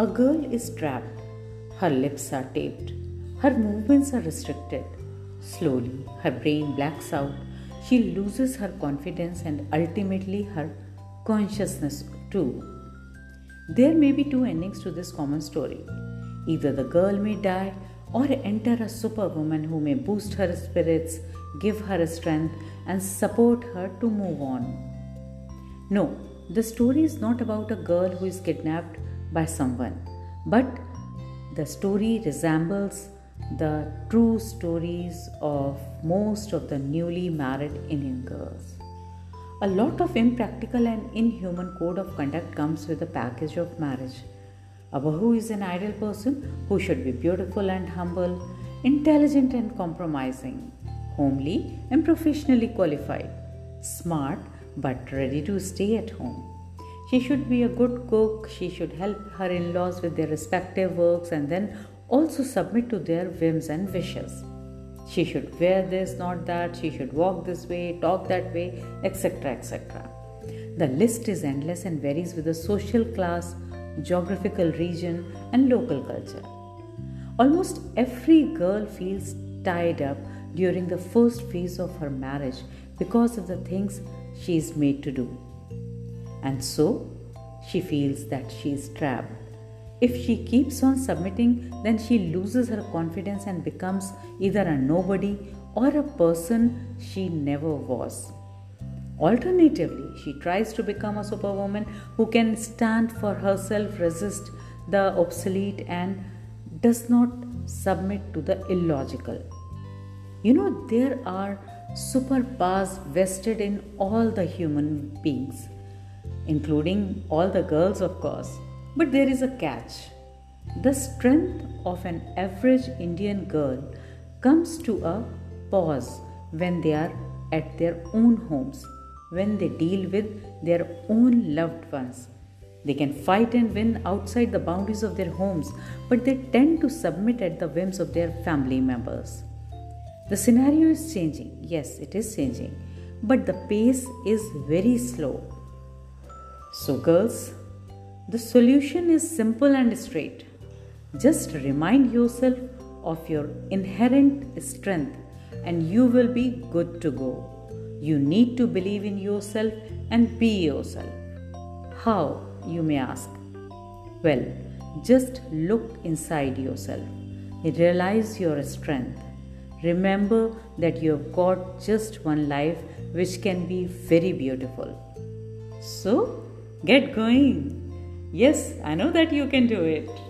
A girl is trapped. Her lips are taped. Her movements are restricted. Slowly, her brain blacks out. She loses her confidence and ultimately her consciousness too. There may be two endings to this common story. Either the girl may die or enter a superwoman who may boost her spirits, give her strength, and support her to move on. No, the story is not about a girl who is kidnapped by someone, but the story resembles the true stories of most of the newly married Indian girls. A lot of impractical and inhuman code of conduct comes with the package of marriage. A Bahu is an ideal person who should be beautiful and humble, intelligent and compromising, homely and professionally qualified, smart but ready to stay at home. She should be a good cook, she should help her in laws with their respective works and then also submit to their whims and wishes. She should wear this, not that, she should walk this way, talk that way, etc. etc. The list is endless and varies with the social class, geographical region, and local culture. Almost every girl feels tied up during the first phase of her marriage because of the things she is made to do. And so, she feels that she is trapped if she keeps on submitting, then she loses her confidence and becomes either a nobody or a person she never was. Alternatively, she tries to become a superwoman who can stand for herself, resist the obsolete, and does not submit to the illogical. You know, there are superpowers vested in all the human beings, including all the girls, of course. But there is a catch. The strength of an average Indian girl comes to a pause when they are at their own homes, when they deal with their own loved ones. They can fight and win outside the boundaries of their homes, but they tend to submit at the whims of their family members. The scenario is changing. Yes, it is changing. But the pace is very slow. So, girls, the solution is simple and straight. Just remind yourself of your inherent strength and you will be good to go. You need to believe in yourself and be yourself. How, you may ask? Well, just look inside yourself. Realize your strength. Remember that you have got just one life which can be very beautiful. So, get going. Yes, I know that you can do it.